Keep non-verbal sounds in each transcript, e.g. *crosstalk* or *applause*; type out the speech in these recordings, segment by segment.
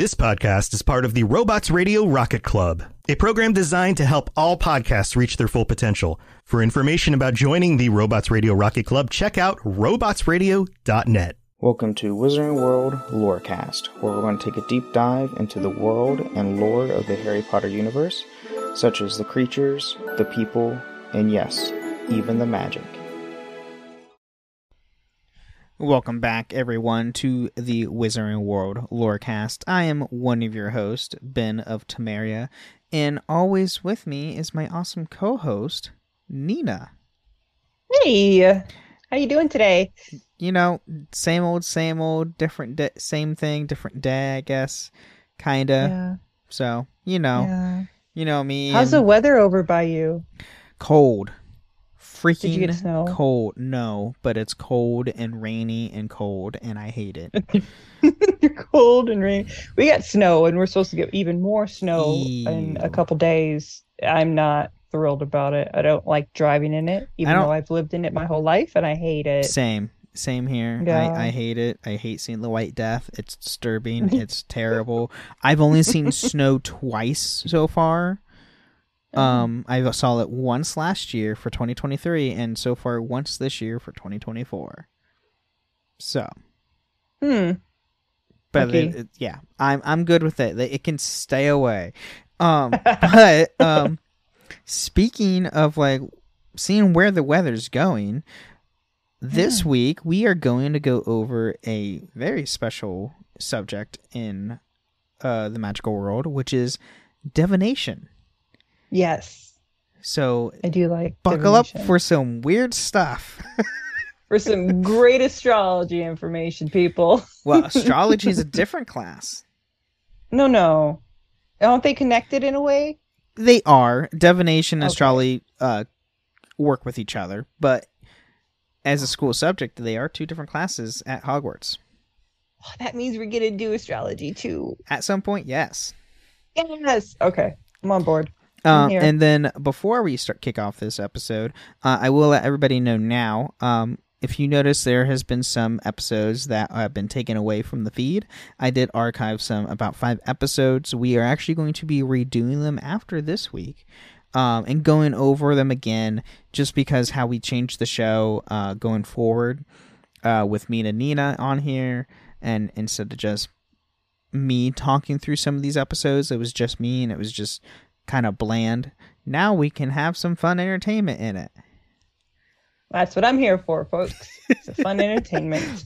This podcast is part of the Robots Radio Rocket Club, a program designed to help all podcasts reach their full potential. For information about joining the Robots Radio Rocket Club, check out robotsradio.net. Welcome to Wizarding World Lorecast, where we're going to take a deep dive into the world and lore of the Harry Potter universe, such as the creatures, the people, and yes, even the magic. Welcome back, everyone, to the Wizarding World Lorecast. I am one of your hosts, Ben of Temeria, and always with me is my awesome co-host, Nina. Hey, how you doing today? You know, same old, same old, different, day, same thing, different day, I guess, kinda. Yeah. So you know, yeah. you know me. How's the weather over by you? cold? Freaking Did you get snow? cold. No, but it's cold and rainy and cold, and I hate it. *laughs* You're cold and rainy. We got snow, and we're supposed to get even more snow in a couple couple days. I'm not thrilled about it. I don't like driving in it, even though I've lived in it my whole life, and I hate it. Same. Same here. Yeah. I, I hate it. I hate seeing the white death. It's disturbing. *laughs* it's terrible. I've only seen snow twice so far. Um, I saw it once last year for 2023, and so far once this year for 2024. So, Hmm. but Okay. it, it- yeah, I'm I'm good with it. It can stay away. Um, *laughs* but um, speaking of like seeing where the weather's going, this week we are going to go over a very special subject in uh, the magical world, which is divination. Yes, So I do like. buckle up for some weird stuff. *laughs* for some great astrology information, people. well, *laughs* astrology is a different class. No, no, aren't they connected in a way? They are divination and Okay. astrology uh, work with each other, but as a school subject, they are two different classes at Hogwarts. Oh, that means we're gonna do astrology too. At some point, yes. Yes. Okay, I'm on board. Um, and then before we start kick off this episode, uh, I will let everybody know now. Um, if you notice, there has been some episodes that have been taken away from the feed. I did archive some about five episodes. We are actually going to be redoing them after this week. Um, and going over them again, just because how we changed the show uh, going forward, uh, with me and Nina on here, and instead of just me talking through some of these episodes, it was just me, and it was just kind of bland. Now we can have some fun entertainment in it. That's what I'm here for, folks. It's a fun *laughs* entertainment.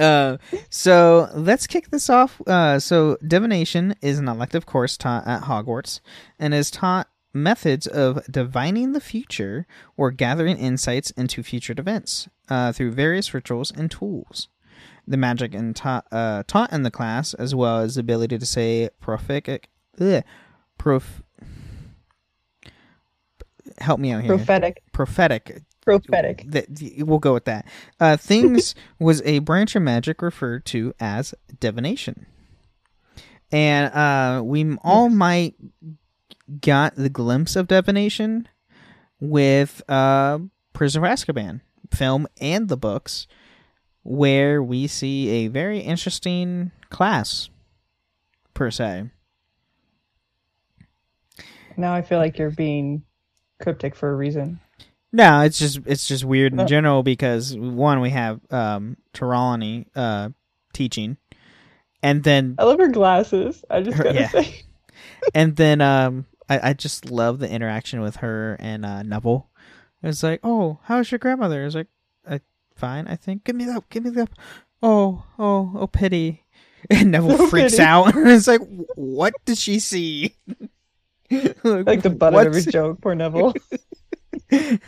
uh, so let's kick this off. Uh, so divination is an elective course taught at Hogwarts and is taught methods of divining the future or gathering insights into future events uh, through various rituals and tools. The magic and taught uh, taught in the class, as well as the ability to say prophetic, ugh, prof. Help me out here. Prophetic. prophetic Prophetic. that we'll go with that. Uh, things *laughs* was a branch of magic referred to as divination, and uh, we all might got the glimpse of divination with uh, Prisoner of Azkaban film and the books, where we see a very interesting class per se. Now I feel like you're being cryptic for a reason. No, it's just it's just weird in general because one we have um Trelawney uh teaching, and then I love her glasses. I just Her- gotta yeah. say. *laughs* and then um I, I just love the interaction with her and uh Neville. It's like, oh, how's your grandmother? It's like, uh, fine, I think. Give me that. Give me that. Oh, oh, oh, pity. *laughs* And Neville *laughs* Oh, freaks pity. out. it's like, what did she see? *laughs* Like the butt of What's- every joke, poor Neville. *laughs*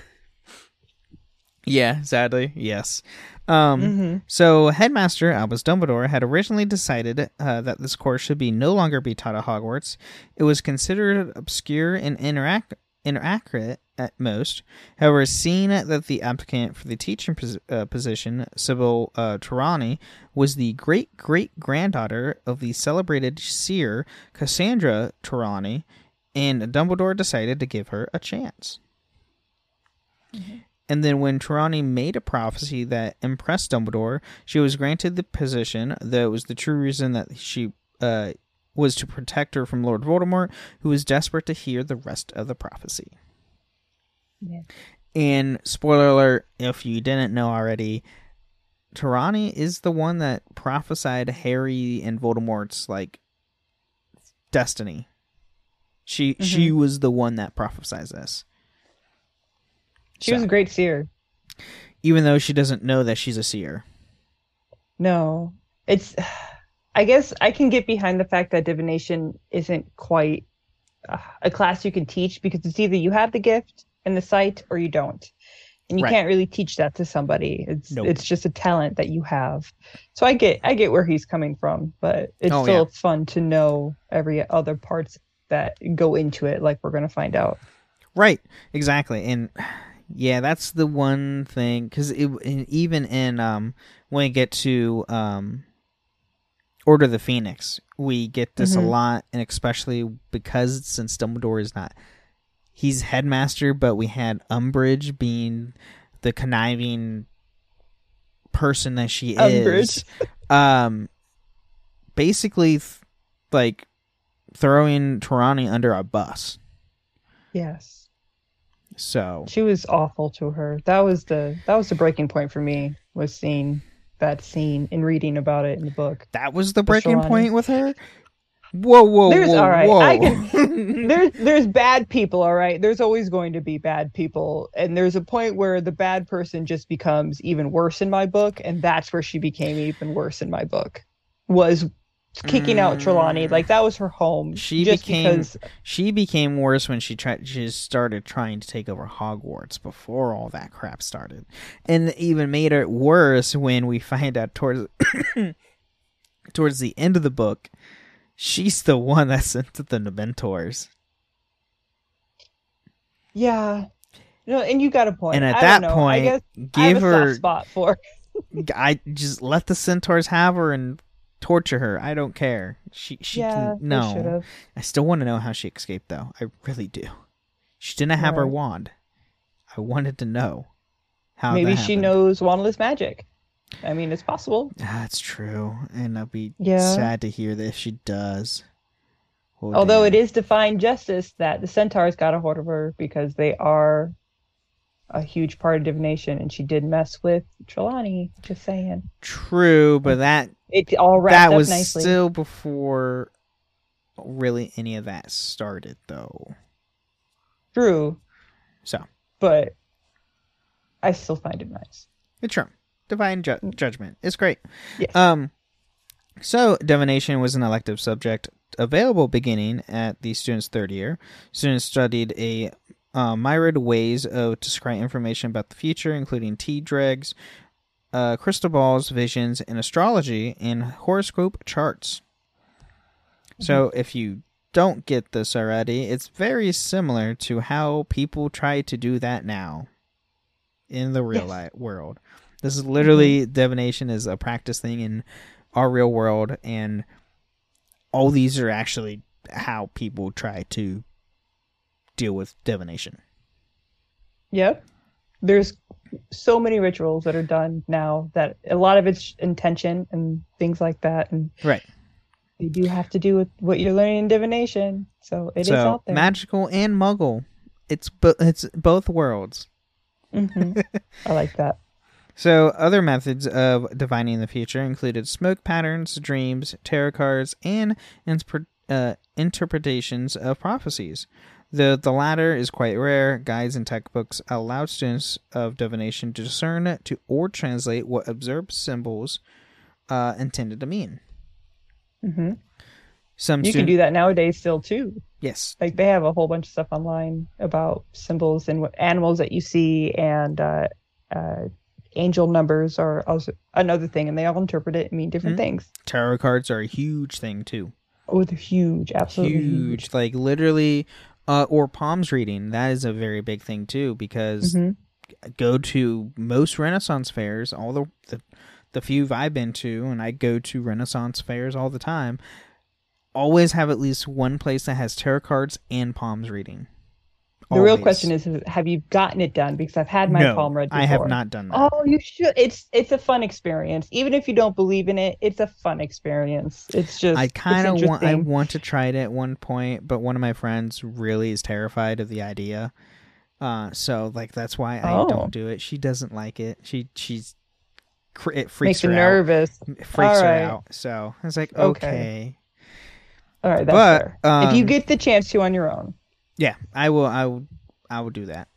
Yeah, sadly, yes. Um, hmm So, Headmaster Albus Dumbledore had originally decided uh, that this course should be no longer be taught at Hogwarts. It was considered obscure and interact- inaccurate at most. However, seeing that the applicant for the teaching pos- uh, position, Sybil uh, was the great great granddaughter of the celebrated seer Cassandra Trelawney, and Dumbledore decided to give her a chance. And then when Trelawney made a prophecy that impressed Dumbledore, she was granted the position, though it was the true reason that she uh, was to protect her from Lord Voldemort, who was desperate to hear the rest of the prophecy. Yeah. And spoiler alert, if you didn't know already, Trelawney is the one that prophesied Harry and Voldemort's like destiny. She she was the one that prophesied this. She was a great seer. Even though she doesn't know that she's a seer. No, it's. I guess I can get behind the fact that divination isn't quite uh, a class you can teach because it's either you have the gift and the sight or you don't, and you Right. can't really teach that to somebody. It's Nope. it's just a talent that you have. So I get I get where he's coming from, but it's Oh, still yeah. fun to know every other parts that go into it, like we're gonna find out. Right, exactly, and yeah, that's the one thing because even in um when we get to um Order of the Phoenix, we get this a Mhm. lot, and especially because since Dumbledore is not he's headmaster, but we had Umbridge being the conniving person that she is. Um, basically, th- like throwing Trelawney under a bus. Yes, So she was awful to her. That was the that was the breaking point for me was seeing that scene and reading about it in the book. that was the breaking point with her. Whoa, whoa, There's- whoa, all right, whoa! I *laughs* there's there's bad people, all right. There's always going to be bad people, and there's a point where the bad person just becomes even worse in my book, and that's where she became even worse in my book. Was kicking out Trelawney, Mm. like that was her home. She just became- because she became worse when she tried. She started trying to take over Hogwarts before all that crap started, and even made it worse when we find out towards *coughs* towards the end of the book, she's the one that *laughs* sent the Dementors. yeah. No, and you got a point. And at I that know. I point, guess I have give a her spot for. *laughs* I just let the centaurs have her and torture her. I don't care. She she yeah, can no. I still want to know how she escaped though. I really do. She didn't have her wand. I wanted to know how Maybe she knows wandless magic. I mean, it's possible. Ah, that's true, and I'll be Yeah. sad to hear that if she does. Oh, Although it damn. is defined justice that the centaurs got a hold of her because they are a huge part of divination, and she did mess with Trelawney. Just saying, true, but that it all wrapped that up was nicely. still before really any of that started, though. True, So but I still find it nice. It's true. Divine ju- judgment. It's great. Yes. Um, so divination was an elective subject available beginning at the student's third year. Students studied a uh, myriad ways of to scry information about the future, including tea dregs, uh, crystal balls, visions, and astrology, and horoscope charts. So if you don't get this already, it's very similar to how people try to do that now in the real Yes. life world. This is literally divination is a practice thing in our real world, and all these are actually how people try to deal with divination. Yep. There's so many rituals that are done now that a lot of it's intention and things like that, and Right. you do have to do with what you're learning in divination. So it is so out there. magical and muggle. It's bo- it's both worlds. Mhm. I like that. *laughs* So, other methods of divining the future included smoke patterns, dreams, tarot cards, and inspir- uh, interpretations of prophecies. The, the latter is quite rare. Guides and textbooks allow students of divination to discern to or translate what observed symbols uh, intended to mean. hmm Some You can do that nowadays still too. Yes, Like they have a whole bunch of stuff online about symbols and what animals that you see, and uh, uh, angel numbers are also another thing, and they all interpret it and mean different Mhm. things. tarot cards are a huge thing too. Oh, they're huge, absolutely huge. huge, like literally, uh, or palms reading. That is a very big thing too because Mhm. go to most Renaissance fairs, all the, the the few I've been to, and I go to Renaissance fairs all the time. Always have at least one place that has tarot cards and palms reading. The real question is, is, have you gotten it done? Because I've had my no, palm read before. I have not done that. Oh, you should. It's it's a fun experience. Even if you don't believe in it, it's a fun experience. It's just. I kind of want. I want to try it at one point, but one of my friends really is terrified of the idea. Uh, so like that's why I Oh. don't do it. She doesn't like it. She she's it Makes freaks you her nervous. out. It freaks her out. So I was like, Okay. okay, All right, that's But, fair. if you um, get the chance to on your own. Yeah, I will. I will. I will do that.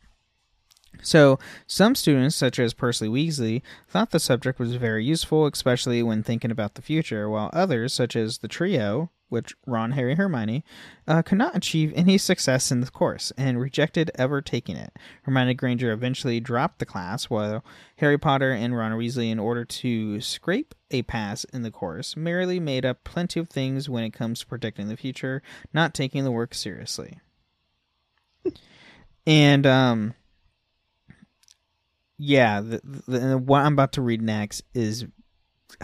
So, some students, such as Percy Weasley, thought the subject was very useful, especially when thinking about the future, while others, such as the trio, which Ron, Harry, Hermione, uh, could not achieve any success in the course and rejected ever taking it. Hermione Granger eventually dropped the class, while Harry Potter and Ron Weasley, in order to scrape a pass in the course, merely made up plenty of things when it comes to predicting the future, not taking the work seriously. And um yeah the, the, what i'm about to read next is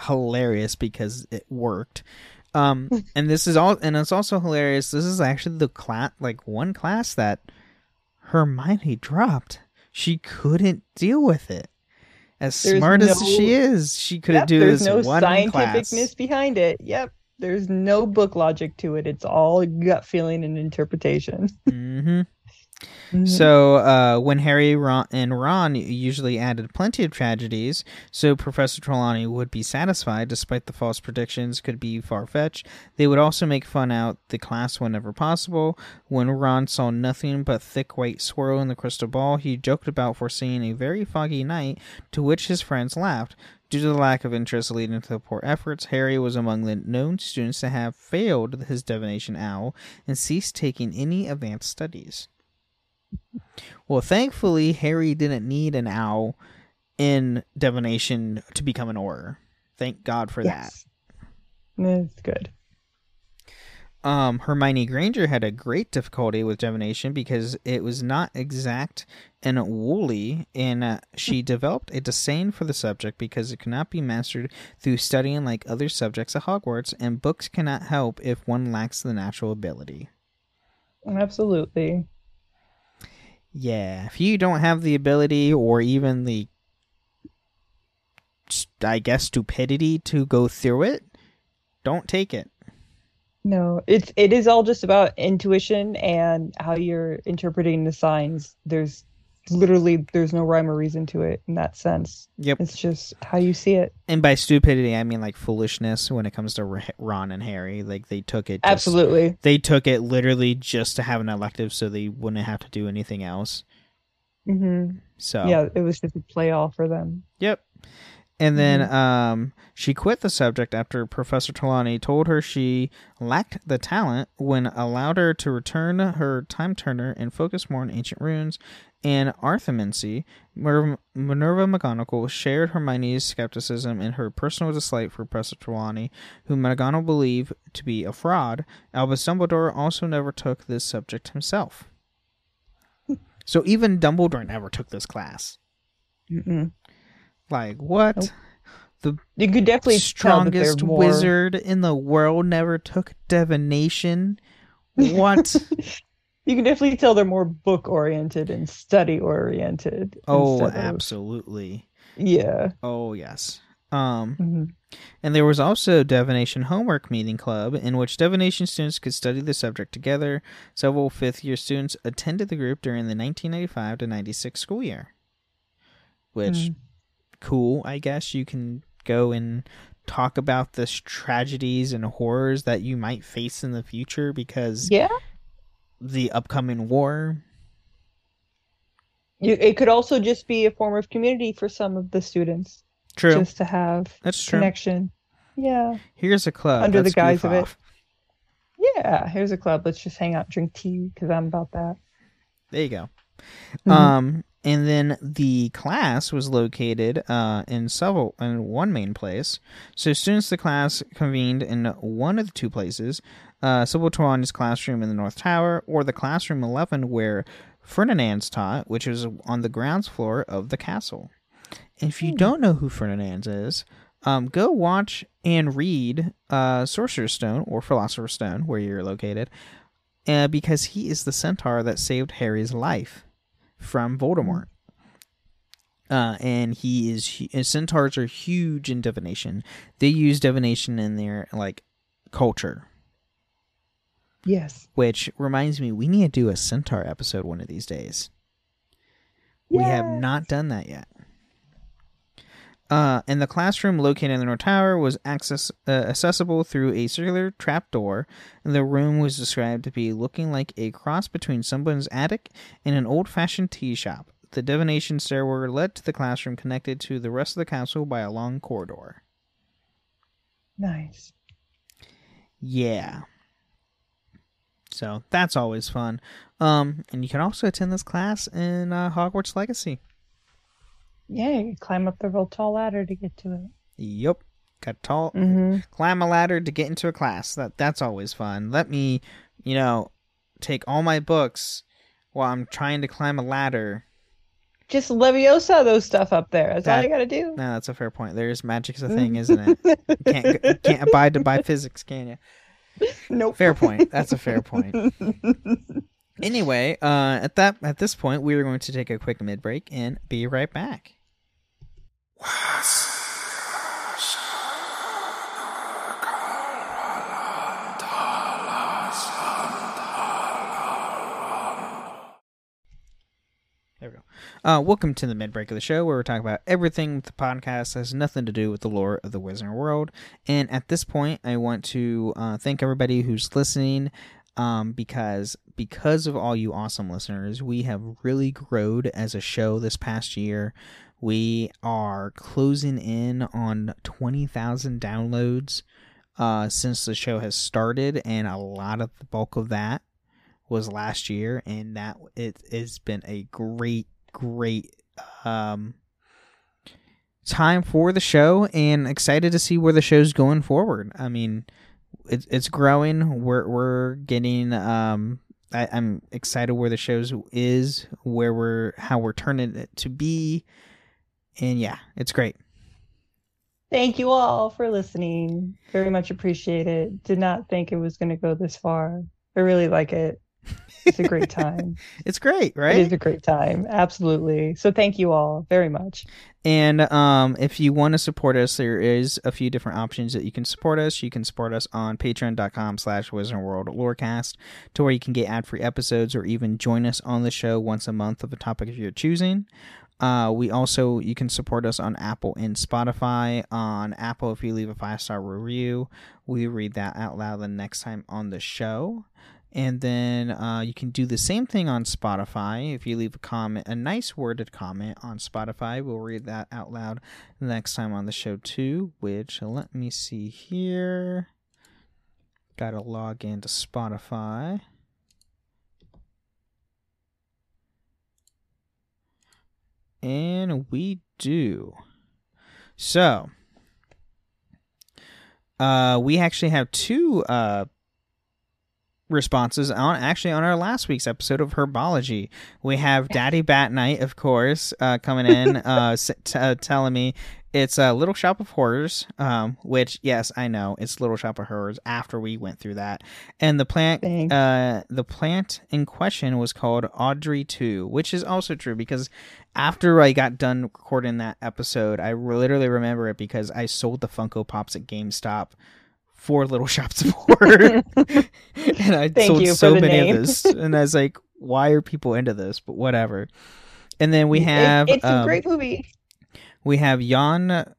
hilarious because it worked um *laughs* and this is all and it's also hilarious this is actually the class like one class that hermione dropped she couldn't deal with it as There's smart as she is she couldn't Yep, do there's this no one scientificness class behind it. Yep. There's no book logic to it. It's all gut feeling and interpretation. *laughs* hmm Mhm. So uh, when Harry Ron, and Ron usually added plenty of tragedies, so Professor Trelawney would be satisfied despite the false predictions could be far fetched. They would also make fun out the class whenever possible. When Ron saw nothing but thick white swirl in the crystal ball, he joked about foreseeing a very foggy night, to which his friends laughed. Due to the lack of interest leading to the poor efforts, Harry was among the known students to have failed his divination owl and ceased taking any advanced studies. Well, thankfully, Harry didn't need an owl in divination to become an auror. Thank God for yes. It's good. Um, Hermione Granger had a great difficulty with divination because it was not exact and woolly, and uh, she *laughs* developed a disdain for the subject because it could not be mastered through studying like other subjects at Hogwarts, and books cannot help if one lacks the natural ability. Absolutely. Yeah, if you don't have the ability or even the, I guess, stupidity to go through it, don't take it. No, it's it is all just about intuition and how you're interpreting the signs. There's literally there's no rhyme or reason to it in that sense. Yep. It's just how you see it. And by stupidity, I mean like foolishness when it comes to Ron and Harry. Like they took it. Just, Absolutely. They took it literally just to have an elective, so they wouldn't have to do anything else. hmm So Yeah, it was just a play off for them. Yep. And then um, she quit the subject after Professor Trelawney told her she lacked the talent when allowed her to return her time turner and focus more on ancient runes and arithmancy. Mer- Minerva McGonagall shared Hermione's skepticism and her personal dislike for Professor Trelawney, whom McGonagall believed to be a fraud. Albus Dumbledore also never took this subject himself. *laughs* so even Dumbledore never took this class. Mm-mm. Like what? Nope. You could definitely tell that they're strongest more... wizard in the world never took divination. What? *laughs* You can definitely tell they're more book oriented and study oriented. oh, instead of- absolutely. Yeah. Oh, yes. Um, Mhm. and there was also divination homework meeting club in which divination students could study the subject together. Several fifth year students attended the group during the 1995 to 96 school year. Which Mm. Cool, I guess you can go and talk about the tragedies and horrors that you might face in the future because Yeah. the upcoming war. You, it could also just be a form of community for some of the students, True. just to have That's true. connection. Yeah. Here's a club. Under the Let's guise goof of it. Yeah. Here's a club. Let's just hang out, drink tea, because I'm about that. There you go. Mhm. Um, and then the class was located uh, in several in one main place. So students of the class convened in one of the two places, uh, Sybil classroom in the North Tower, or the classroom eleven where Ferdinand's taught, which was on the grounds floor of the castle. If you don't know who Ferdinand is, um, go watch and read uh, Sorcerer's Stone or Philosopher's Stone, where you're located, uh, because he is the centaur that saved Harry's life from Voldemort. Uh, and he is and centaurs are huge in divination. They use divination in their like culture, Yes. which reminds me we need to do a centaur episode one of these days. We have not done that yet. Uh, and the classroom located in the North Tower was access uh, accessible through a circular trapdoor. And the room was described to be looking like a cross between someone's attic and an old-fashioned tea shop. The divination stairway led to the classroom, connected to the rest of the castle by a long corridor. Nice. Yeah. So that's always fun. Um, and you can also attend this class in uh, Hogwarts Legacy. Yay. Climb up the real tall ladder to get to it. Yep. Got tall Mm-hmm. climb a ladder to get into a class. That that's always fun. Let me, you know, take all my books while I'm trying to climb a ladder. Just Leviosa those stuff up there. That's all That- you gotta do. No, that's a fair point. There's magic's a thing, isn't it? You can't you can't abide to by *laughs* physics, can you? Nope. Fair point. That's a fair point. *laughs* Anyway, uh, at that at this point, we are going to take a quick mid break and be right back. There we go. Uh, welcome to the mid break of the show where we're talking about everything with the podcast has nothing to do with the lore of the Wizarding World. And at this point, I want to uh, thank everybody who's listening um, because because of all you awesome listeners, we have really growed as a show this past year. We are closing in on 20,000 downloads uh, since the show has started, and a lot of the bulk of that was last year, and that it has been a great, great um, time for the show, and excited to see where the show's going forward. I mean, it's it's growing. We're we're getting. Um, I, I'm excited where the show's is, where we're how we're turning it to be, and yeah, it's great. Thank you all for listening. Very much appreciate it. Did not think it was gonna go this far. I really like it. It's a great *laughs* time. It's great, right? It is a great time. Absolutely. So thank you all very much. And um, if you want to support us, there is a few different options that you can support us. You can support us on patreon.com slash Wizard World Lorecast to where you can get ad-free episodes or even join us on the show once a month of a topic of your choosing. Uh, we also, you can support us on Apple and Spotify. On Apple, if you leave a five-star review, we read that out loud the next time on the show. And then uh, you can do the same thing on Spotify. If you leave a comment, a nice worded comment on Spotify, we'll read that out loud next time on the show too. Which let me see here. Got to log into Spotify. And we do. So, uh, we actually have two uh, responses on actually on our last week's episode of herbology we have daddy bat night of course uh, coming in *laughs* uh, t- uh, telling me it's a little shop of horrors um, which yes i know it's little shop of horrors after we went through that and the plant Thanks. uh, the plant in question was called audrey 2 which is also true because after i got done recording that episode i literally remember it because i sold the funko pops at gamestop for little *laughs* shops of horror *laughs* and I Thank sold so many name. of this, and I was like, "Why are people into this?" But whatever. And then we It- have it's um, a great movie. we have Jan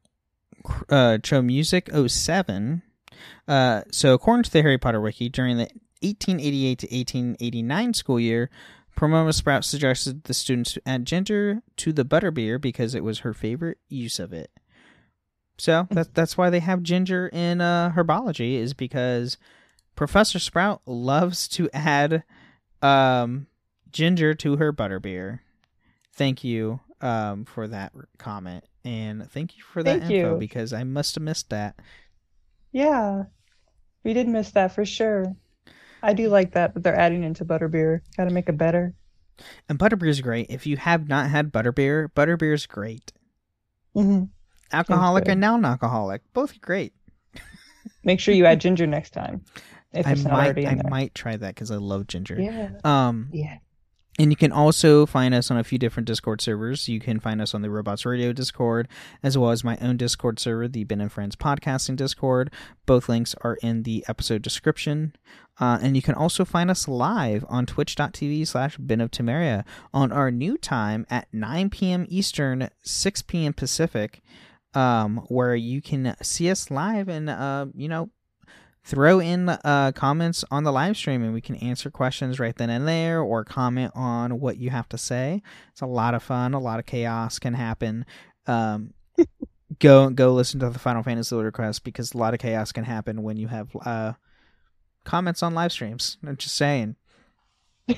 uh, Cho Music 07. Uh, so according to the Harry Potter wiki, during the 1888 to 1889 school year, Pomona Sprout suggested the students add ginger to the butterbeer because it was her favorite use of it. So that that's why they have ginger in uh, herbology is because Professor Sprout loves to add um, ginger to her butterbeer. Thank you um, for that comment, and thank you for that Thank info you. because I must have missed that. Yeah. We did miss that for sure. I do like that that they're adding into butterbeer. Gotta make it better. And butterbeer is great. If you have not had butterbeer, butterbeer is great. hmm Alcoholic and non-alcoholic, both great. Make sure you add ginger next time. If I it's not might I there. might try that because I love ginger. Yeah. Um, Yeah. And you can also find us on a few different Discord servers. You can find us on the Robots Radio Discord, as well as my own Discord server, the Ben and Friends Podcasting Discord. Both links are in the episode description. Uh, and you can also find us live on twitch.tv slash Ben of Temeria on our new time at 9 p.m. Eastern, 6 p.m. Pacific, um, where you can see us live and, uh, you know, throw in uh, comments on the live stream and we can answer questions right then and there or comment on what you have to say. It's a lot of fun. A lot of chaos can happen. Um, *laughs* go go listen to the Final Fantasy request because a lot of chaos can happen when you have uh, comments on live streams. I'm just saying.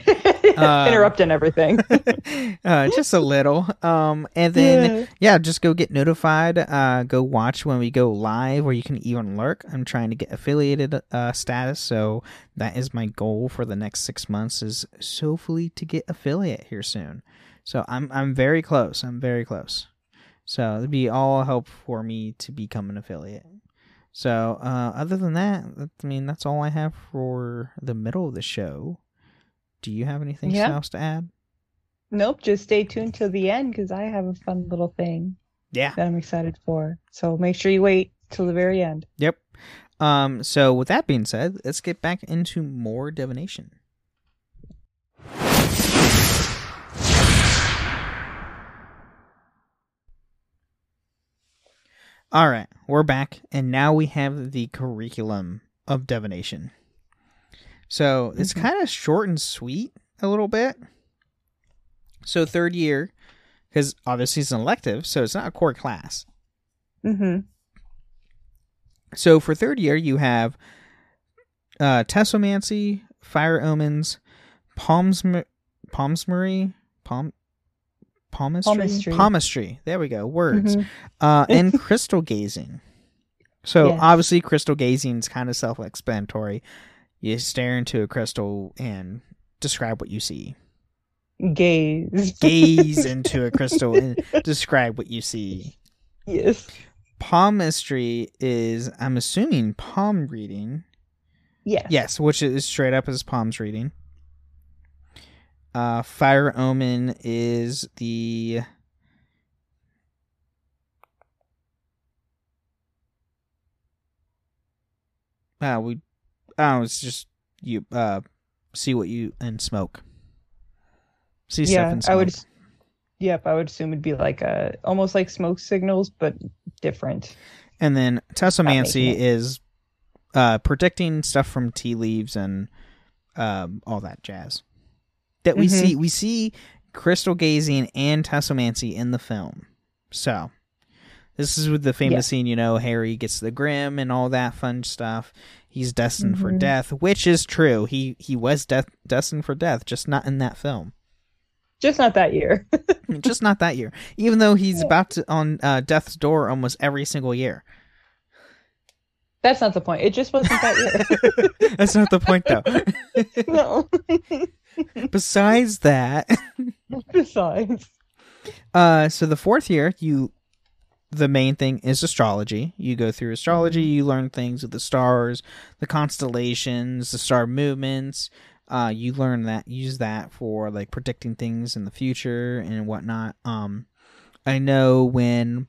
*laughs* Um, Interrupting everything. *laughs* uh, just a little. Um, and then yeah, just go get notified. Uh, go watch when we go live, or you can even lurk. I'm trying to get affiliated uh, status, so that is my goal for the next six months. Is hopefully to get affiliate here soon. So I'm I'm very close. I'm very close. So it'd be all help for me to become an affiliate. So uh, other than that, I mean that's all I have for the middle of the show. Do you have anything Yeah. else to add? Nope, just stay tuned till the end because I have a fun little thing Yeah. that I'm excited for. So make sure you wait till the very end. Yep. Um, so with that being said, let's get back into more divination. All right, we're back, and now we have the curriculum of divination. So it's Mhm. kind of short and sweet a little bit. So third year, because obviously it's an elective, so it's not a core class. Mm-hmm. So for third year, you have uh, Tessomancy, Fire Omens, Palms, Palmsmery, Palm, palmistry, Palmistry. palmistry. There we go. Words. Mhm. Uh, and *laughs* crystal gazing. So Yes. obviously, crystal gazing is kind of self-explanatory. You stare into a crystal and describe what you see. Gaze. Gaze *laughs* into a crystal and describe what you see. yes. Palmistry is, I'm assuming, palm reading. Yes. Yes, which is straight up as palms reading. Uh, Fire Omen is the uh, we oh it's just you uh see what you and smoke. See stuff Yeah, and I would. Yep, I would assume it'd be like a almost like smoke signals, but different. And then Tessomancy is uh, predicting stuff from tea leaves and um, all that jazz. That we Mhm. see, we see crystal gazing and Tessomancy in the film. So this is with the famous Yeah. scene, you know, Harry gets the Grim and all that fun stuff. He's destined for Mhm. death, which is true. He he was death destined for death, just not in that film. Just not that year. *laughs* *laughs* just not that year. Even though he's Yeah. about to on uh, death's door almost every single year. That's not the point. It just wasn't that year. *laughs* That's not the point, though. no. Besides that, Besides. uh, so the fourth year, you, the main thing is astrology. You go through astrology, you learn things with the stars, the constellations, the star movements. Uh, you learn that, use that for like predicting things in the future and whatnot. Um, I know when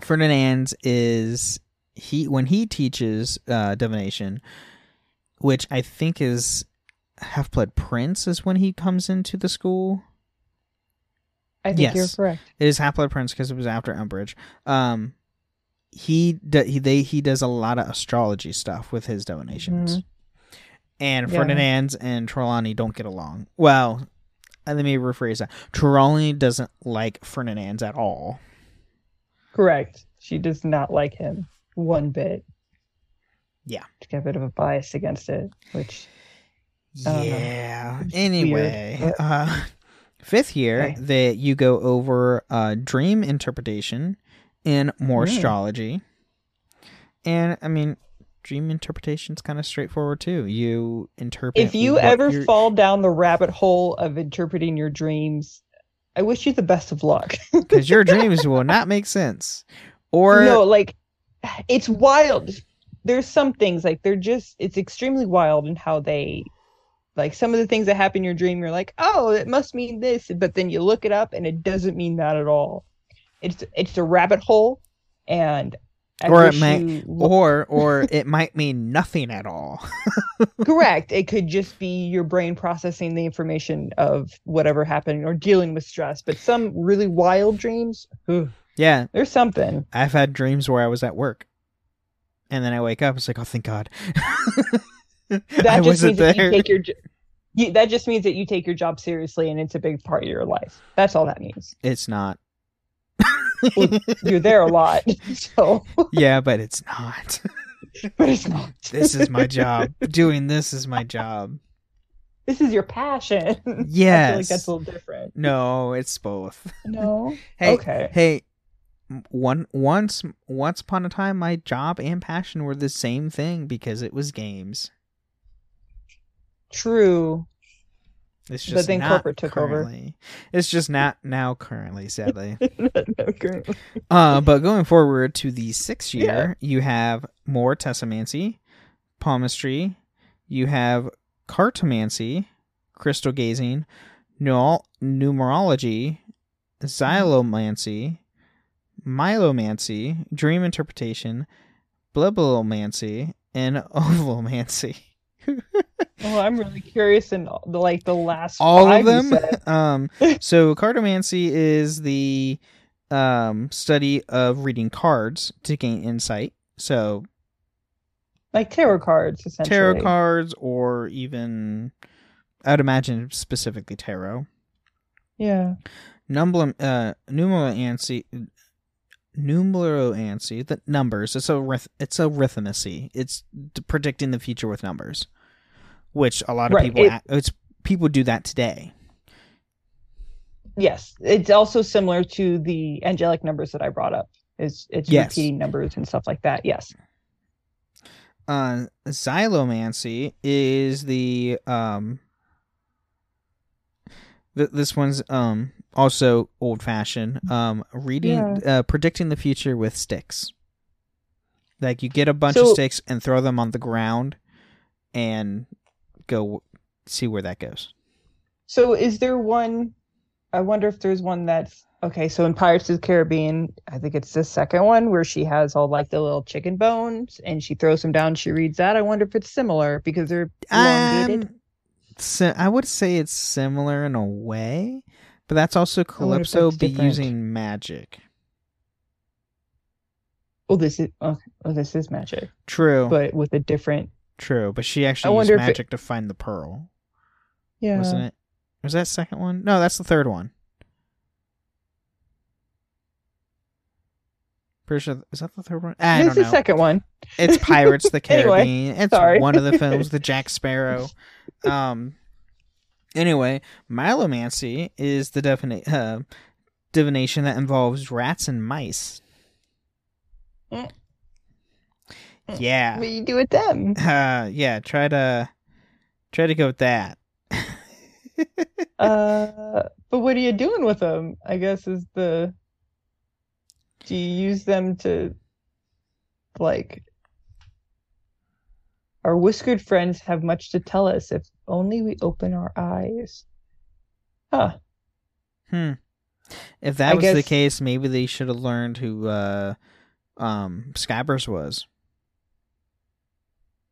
Ferdinand is he when he teaches uh, divination, which I think is Half Blood Prince is when he comes into the school. I think Yes. you're correct. It is Prince because it was after Umbridge. Um, he he they he does a lot of astrology stuff with his divinations, and Yeah. Ferdinand and Trelawney don't get along. Well, uh, let me rephrase that. Trelawney doesn't like Ferdinand at all. Correct. She does not like him one bit. Yeah. She's got a bit of a bias against it, which Yeah. Anyway, weird, uh, fifth year Okay. that you go over uh, dream interpretation and more Mm. astrology, and I mean, dream interpretation is kind of straightforward too. You interpret. if you ever you're- fall down the rabbit hole of interpreting your dreams, I wish you the best of luck. *laughs* because your dreams will not make sense, or no, like it's wild. there's some things like they're just it's extremely wild in how they like some of the things that happen in your dream you're like oh it must mean this but then you look it up and it doesn't mean that at all it's it's a rabbit hole and I or it might look- or or it might mean nothing at all. *laughs* correct it could just be your brain processing the information of whatever happened or dealing with stress but some really wild dreams yeah, there's something I've had dreams where I was at work. And then I wake up, it's like, oh thank God. *laughs* *laughs* that just means that you take your you, that just means that you take your job seriously and it's a big part of your life that's all that means It's not. you're there a lot *laughs* so yeah, but it's not. *laughs* but it's not This is my job. Doing this is my job. this is your passion Yeah. i feel like that's a little different No, it's both. no Hey, okay Hey, one once once upon a time, my job and passion were the same thing because it was games. True It's But just then not corporate took over. It's just not now currently, sadly. *laughs* uh, but going forward to the sixth year, you have more tessomancy, palmistry, you have cartomancy, crystal gazing, numerology, xylomancy, milomancy, dream interpretation, blibblomancy, and *laughs* ovalomancy. *laughs* well i'm really curious in the like the last All of them. *laughs* um, so cartomancy is the um study of reading cards to gain insight. So like tarot cards essentially tarot cards, or even I'd imagine specifically tarot. yeah Number uh numeromancy numeromancy the numbers it's a it's a arithmancy it's predicting the future with numbers which a lot of Right, people it- it's people do that today. Yes it's also similar to the angelic numbers that i brought up. Is it's Yes. repeating numbers and stuff like that yes. Uh xylomancy is the um th- this one's um also old fashioned um reading uh predicting the future with sticks. Like you get a bunch of sticks and throw them on the ground and go see where that goes. So is there one i wonder if there's one that's okay so in pirates of the caribbean i think it's the second one where she has all like the little chicken bones and she throws them down she reads that. I wonder if it's similar because they're elongated. Um, si- I would say it's similar in a way, but that's also Calypso be different. using magic. oh this is oh, oh this is magic True, but with a different true. But she actually used wonder if it- magic to find the pearl, yeah wasn't it? Was that second one? No, that's the third one. Pretty sure is that the third one? I is the second one It's *laughs* Pirates of the Anyway, Caribbean. it's sorry. one of the films, *laughs* the Jack Sparrow. Um. Anyway, Milomancy is the defini- uh, divination that involves rats and mice. Mm. Yeah. what do you do with them *laughs* Uh, yeah. Try to try to go with that. Uh, but what are you doing with them? I guess is the. Do you use them to, like, our whiskered friends have much to tell us if only we open our eyes. Huh. Hmm. If that I was the case, maybe they should have learned who uh, um, Scabbers was.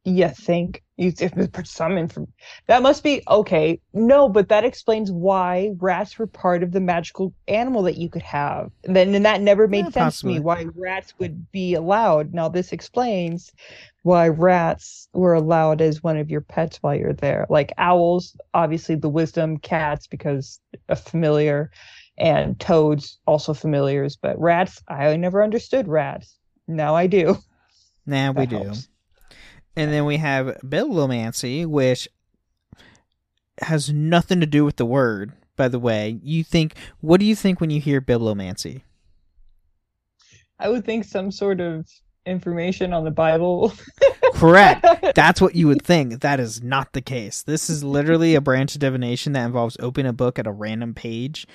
You think you if put some info that must be okay. No, but that explains why rats were part of the magical animal that you could have. And then and that never made Yeah, sense to me why rats would be allowed. Now this explains why rats were allowed as one of your pets while you're there. Like owls, obviously the wisdom, cats because a familiar, and toads also familiars, but rats, I never understood rats. Now I do. Nah, we That do. And then we have bibliomancy, which has nothing to do with the word. By the way, you think what do you think when you hear bibliomancy? I would think some sort of information on the Bible. *laughs* Correct. That's what you would think. That is not the case. This is literally a branch of divination that involves opening a book at a random page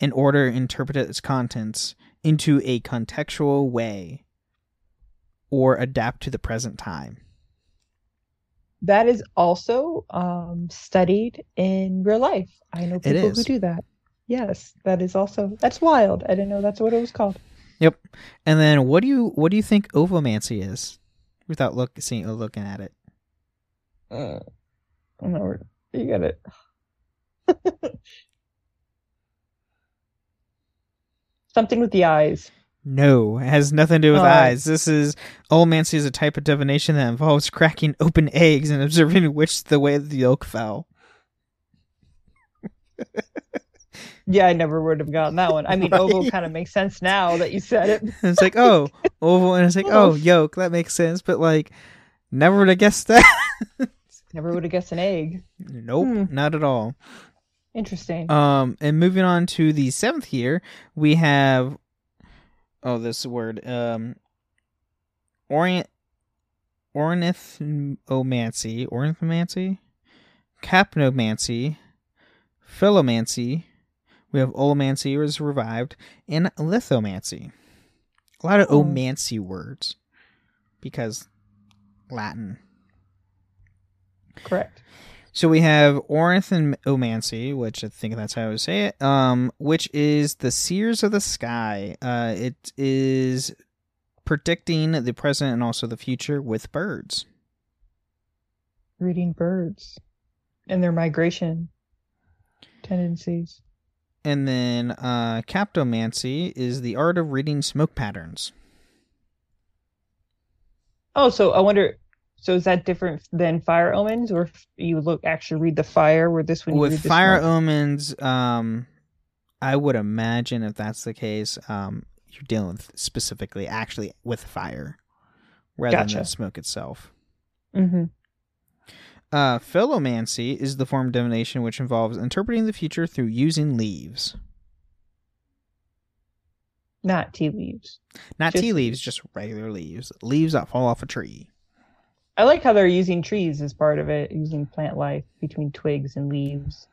in order to interpret its contents into a contextual way or adapt to the present time. That is also um, studied in real life. I know people who do that. Yes, that is also that's wild. I didn't know that's what it was called. Yep. And then what do you what do you think ovomancy is? Without look seeing looking at it. Uh, I don't know where you got it. *laughs* Something with the eyes. No, it has nothing to do with Oh. eyes. This is ovomancy is a type of divination that involves cracking open eggs and *laughs* observing which the way the yolk fell. Yeah, I never would have gotten that one. I mean, *laughs* oval kind of makes sense now that you said it. *laughs* It's like, oh, oval, and it's like, oh, Oh. yolk. That makes sense, but like, never would have guessed that. Never would have guessed an egg. nope, Hmm. not at all. Interesting. Um, and moving on to the seventh year, we have oh, this word um, orient ornithomancy, ornithomancy, capnomancy, phyllomancy. We have olomancy was revived, and lithomancy. A lot of Oh. omancy words because Latin. Correct. So we have ornithomancy, which I think that's how I would say it, um, which is the seers of the sky. Uh, it is predicting the present and also the future with birds. Reading birds and their migration tendencies. And then uh, capnomancy is the art of reading smoke patterns. Oh, so I wonder. So is that different than fire omens, or you look actually read the fire? Where this one you with fire omens, um, I would imagine if that's the case, um, you're dealing with specifically actually with fire rather than the smoke itself. Mm Mhm. Uh, phyllomancy is the form of divination which involves interpreting the future through using leaves. Not tea leaves. Not Just tea leaves, just regular leaves. Leaves that fall off a tree. I like how they're using trees as part of it, using plant life between twigs and leaves.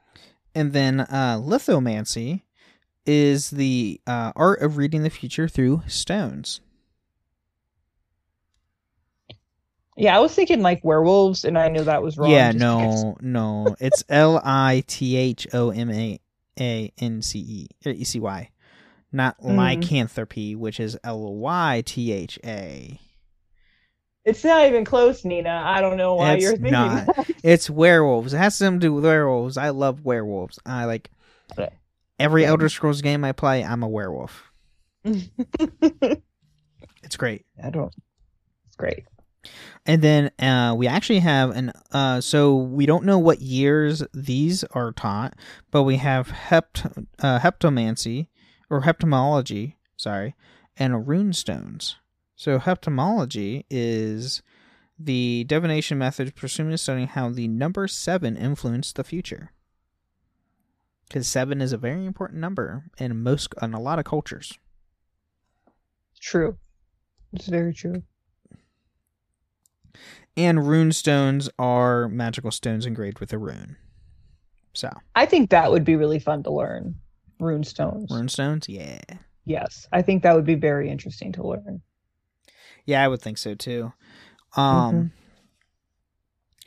And then uh, lithomancy is the uh, art of reading the future through stones. Yeah, I was thinking like werewolves, and I knew that was wrong. yeah, no, *laughs* no. It's L I T H O M A A N C E or E C Y, not Mm. lycanthropy, which is L Y T H A. It's not even close, Nina. I don't know why It's you're thinking not. that. *laughs* It's werewolves. It has something to do with werewolves. I love werewolves. I like every Elder Scrolls game I play. I'm a werewolf. *laughs* It's great. I don't. It's great. And then uh, we actually have an uh, so we don't know what years these are taught, but we have hept uh, heptomancy or heptomology, sorry, and rune stones. So heptomology is the divination method presuming studying how the number seven influenced the future. Because seven is a very important number in most in a lot of cultures. True. It's very true. And rune stones are magical stones engraved with a rune. So I think that would be really fun to learn. Rune stones. rune stones, yeah, Yes, I think that would be very interesting to learn. Yeah, I would think so too. Um,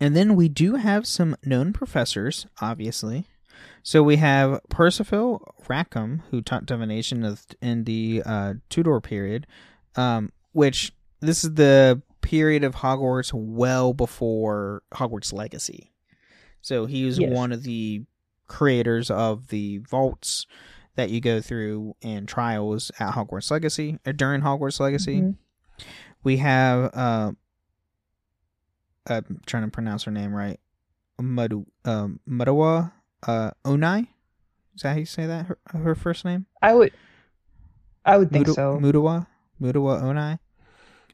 and then we do have some known professors, obviously. So we have Percival Rackham, who taught divination in the uh, Tudor period, um, which this is the period of Hogwarts well before Hogwarts Legacy. So he was Yes. one of the creators of the vaults that you go through in trials at Hogwarts Legacy or during Hogwarts Legacy. Mhm. We have uh, I'm trying to pronounce her name right. Madu um Madawa uh Onai. Is that how you say that? Her, her first name? I would. I would think Muda- so. Mudawa? Mudawa Onai.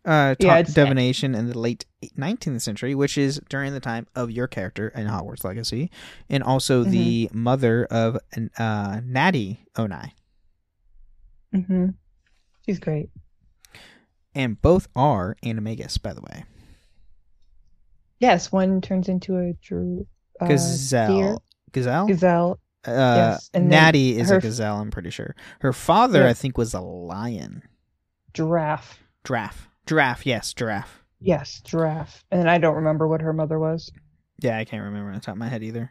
Uh Yeah, divination in the late 19th century, which is during the time of your character in Hogwarts Legacy, and also Mm-hmm. the mother of uh Natty Onai. Mm-hmm. She's great. And both are animagus, by the way. Yes, one turns into a dru- uh, deer. Gazelle. Gazelle? Gazelle. Uh, Yes, and Natty is a gazelle. I'm pretty sure. Her father, Yeah. I think, was a lion. Giraffe. Giraffe. Giraffe, yes, giraffe. Yes, giraffe. And I don't remember what her mother was. Yeah, I can't remember on the top of my head either.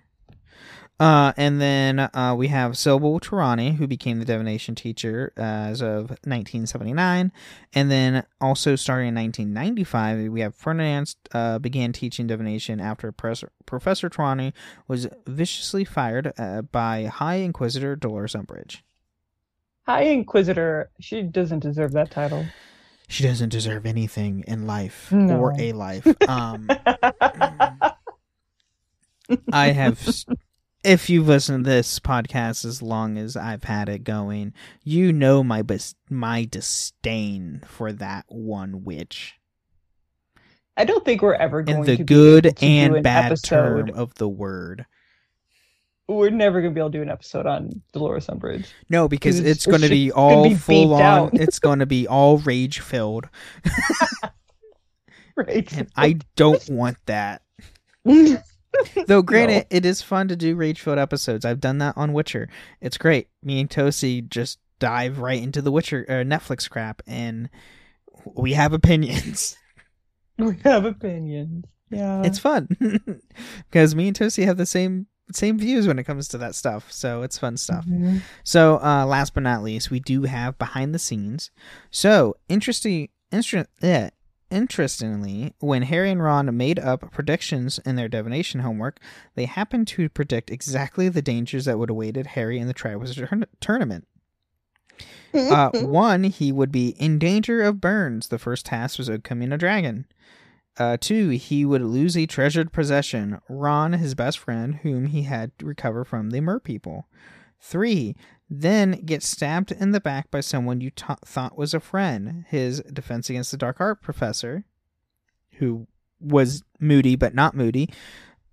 Uh, and then uh, we have Sybill Trelawney, who became the divination teacher as of 1979. And then also starting in 1995, we have Ferdinand uh, began teaching divination after Professor, Professor Trelawney was viciously fired uh, by High Inquisitor Dolores Umbridge. High Inquisitor, she doesn't deserve that title. She doesn't deserve anything in life No. or a life. Um, *laughs* I have. If you've listened to this podcast as long as I've had it going, you know my bis- my disdain for that one witch I don't think we're ever going in the to good be able to do and an bad episode. term of the word. We're never going to be able to do an episode on Dolores Umbridge. No, because It's- it's going to be all be full on. *laughs* it's going to be all rage filled, *laughs* Right. and I don't want that. *laughs* *laughs* Though, granted, it is fun to do rage filled episodes. I've done that on Witcher. It's great. Me and Tosi just dive right into the Witcher uh, Netflix crap, and we have opinions. *laughs* we have opinions. Yeah. it's fun *laughs* because me and Tosi have the same same views when it comes to that stuff. So it's fun stuff. Mhm. So, uh, last but not least, we do have behind the scenes. So, interesting, inter- yeah, interestingly, when Harry and Ron made up predictions in their divination homework, they happened to predict exactly the dangers that would awaited Harry in the Triwizard Tourna- Tournament. *laughs* Uh, one, he would be in danger of burns. The first task was becoming a dragon. Uh, two, he would lose a treasured possession, Ron, his best friend, whom he had to recover from the Mer people. Three, then get stabbed in the back by someone you ta thought was a friend, his defense against the dark art professor, who was moody but not moody.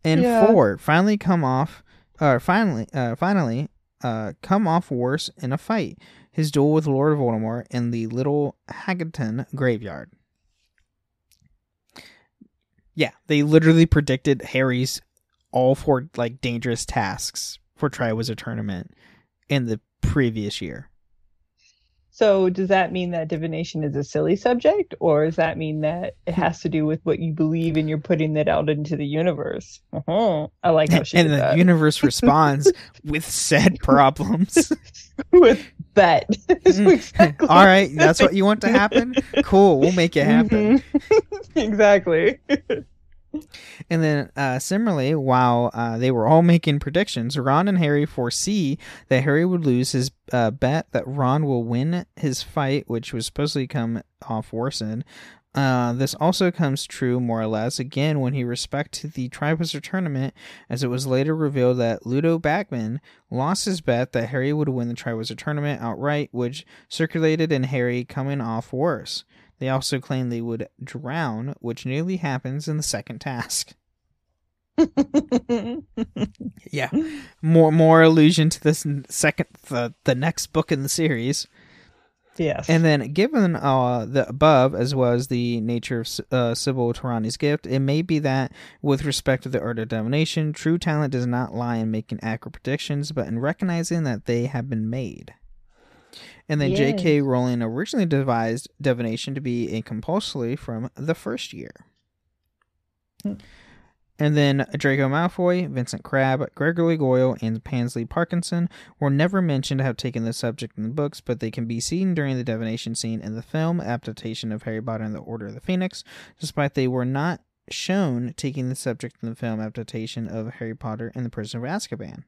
And Yeah. four, finally come off, or finally, uh, finally, uh, come off worse in a fight. His duel with Lord Voldemort in the Little Hangleton graveyard. Yeah, they literally predicted Harry's all four like dangerous tasks for Triwizard Tournament in the previous year. So does that mean that divination is a silly subject, or does that mean that it has to do with what you believe and you're putting it out into the universe? Uh-huh. I like how she and the that. universe *laughs* responds with said *laughs* problems. with bet. *laughs* Mm. exactly. All right, that's what you want to happen? Cool, we'll make it happen. Mhm. exactly. And then, uh, similarly, while uh, they were all making predictions, Ron and Harry foresee that Harry would lose his uh, bet that Ron will win his fight, which was supposedly come off worsened. Uh, this also comes true more or less again when he respect to the Triwizard Tournament, as it was later revealed that Ludo Bagman lost his bet that Harry would win the Triwizard Tournament outright, which circulated in Harry coming off worse. They also claim they would drown, which nearly happens in the second task. *laughs* Yeah, more more allusion to this second the the next book in the series. yes. And then, given uh, the above, as well as the nature of uh, Sybill Trelawney's gift, it may be that, with respect to the art of divination, true talent does not lie in making accurate predictions, but in recognizing that they have been made. And then, J.K. Rowling originally devised divination to be a compulsory from the first year. Hmm. And then Draco Malfoy, Vincent Crabbe, Gregory Goyle, and Pansley Parkinson were never mentioned to have taken the subject in the books, but they can be seen during the divination scene in the film adaptation of Harry Potter and the Order of the Phoenix, despite they were not shown taking the subject in the film adaptation of Harry Potter and the Prisoner of Azkaban.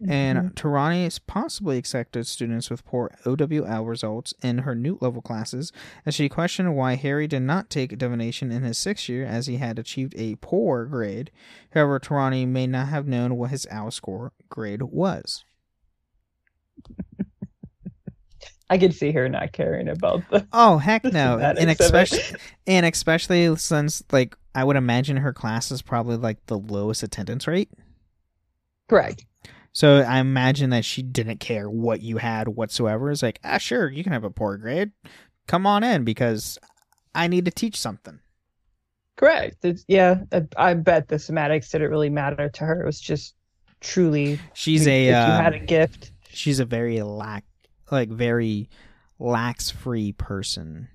Mm-hmm. And Trelawney has possibly accepted students with poor OWL results in her Newt level classes, as she questioned why Harry did not take divination in his sixth year as he had achieved a poor grade. However, Trelawney may not have known what his OWL score grade was. *laughs* I could see her not caring about the Oh heck no! And especially, and especially since like I would imagine her class is probably like the lowest attendance rate. correct. So I imagine that she didn't care what you had whatsoever. It's like, ah, sure, you can have a poor grade. Come on in because I need to teach something. Correct. It's, yeah, I, I bet the somatics didn't really matter to her. It was just truly She's if a you uh, had a gift. she's a very lack like very lax free person.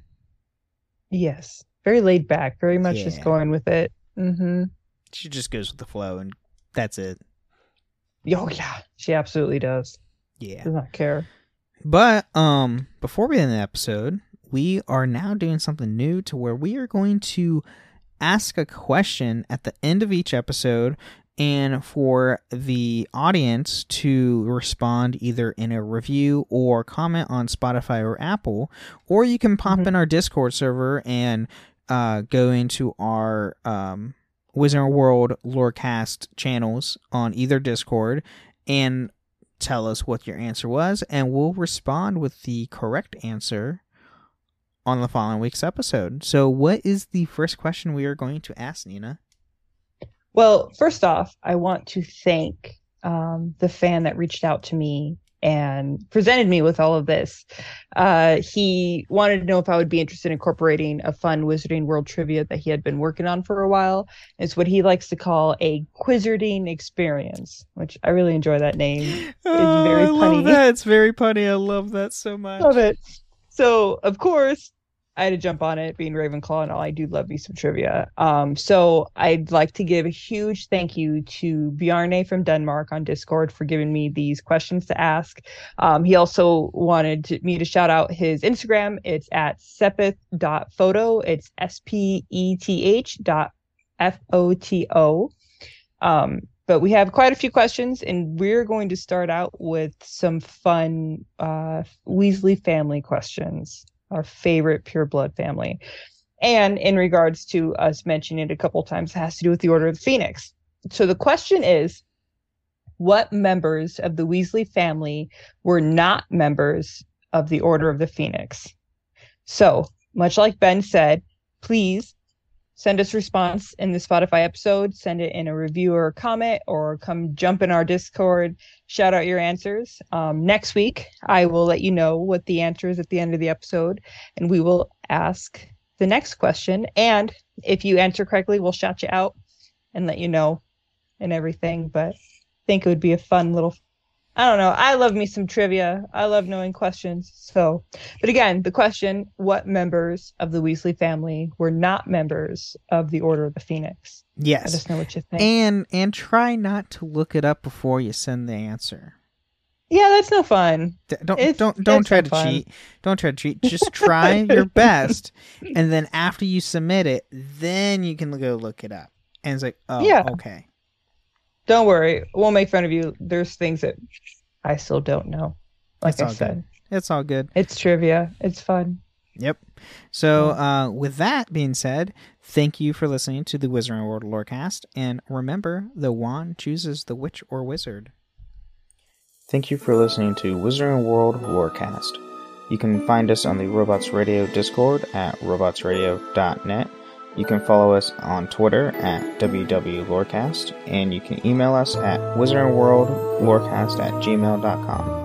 Yes, very laid back, very much just going with it. Mm-hmm. She just goes with the flow, and that's it. Oh yeah, she absolutely does. Yeah. Does not care. But um, before we end the episode, we are now doing something new to where we are going to ask a question at the end of each episode and for the audience to respond either in a review or comment on Spotify or Apple, or you can pop Mhm. in our Discord server and uh, go into our um, Wizard World Lorecast channels on either Discord and tell us what your answer was, and we'll respond with the correct answer on the following week's episode. So, what is the first question we are going to ask, Nina? Well, first off, I want to thank um, the fan that reached out to me and presented me with all of this. Uh, he wanted to know if I would be interested in incorporating a fun Wizarding World trivia that he had been working on for a while. It's what he likes to call a Quizzarding experience, which I really enjoy that name. *gasps* Oh, very I love punny. that. It's very punny. I love that so much. Love it. So, of course, I had to jump on it, being Ravenclaw and all. I do love me some trivia. Um, so I'd like to give a huge thank you to Bjarne from Denmark on Discord for giving me these questions to ask. Um, he also wanted to, me to shout out his Instagram. It's at sepeth.photo. It's S P E T H dot F O T O. Um, but we have quite a few questions, and we're going to start out with some fun uh, Weasley family questions, our favorite pure blood family. And in regards to us mentioning it a couple times, it has to do with the Order of the Phoenix. So the question is what members of the Weasley family were not members of the Order of the Phoenix? So, much like Ben said, please send us response in the Spotify episode, send it in a review or a comment, or come jump in our Discord, shout out your answers. Um, next week, I will let you know what the answer is at the end of the episode, and we will ask the next question. And if you answer correctly, we'll shout you out and let you know and everything. But I think it would be a fun little. I don't know. I love me some trivia. I love knowing questions. So, but again, the question what members of the Weasley family were not members of the Order of the Phoenix? Yes. Let us know what you think. And and try not to look it up before you send the answer. yeah, that's no fun. D- Don't It's- don't don't try no to fun. cheat. Don't try to cheat. Just try *laughs* your best, and then after you submit it, then you can go look it up. And it's like, oh, Yeah. okay. Don't worry. We'll make fun of you. There's things that I still don't know. Like It's I all said, good. It's all good. it's trivia. It's fun. Yep. So, uh, with that being said, thank you for listening to the Wizarding World Lorecast, and remember, the wand chooses the witch or wizard. Thank you for listening to Wizarding World Lorecast. You can find us on the Robots Radio Discord at robotsradio.net. You can follow us on Twitter at WWLorecast, and you can email us at wizardingworldlorecast at gmail.com.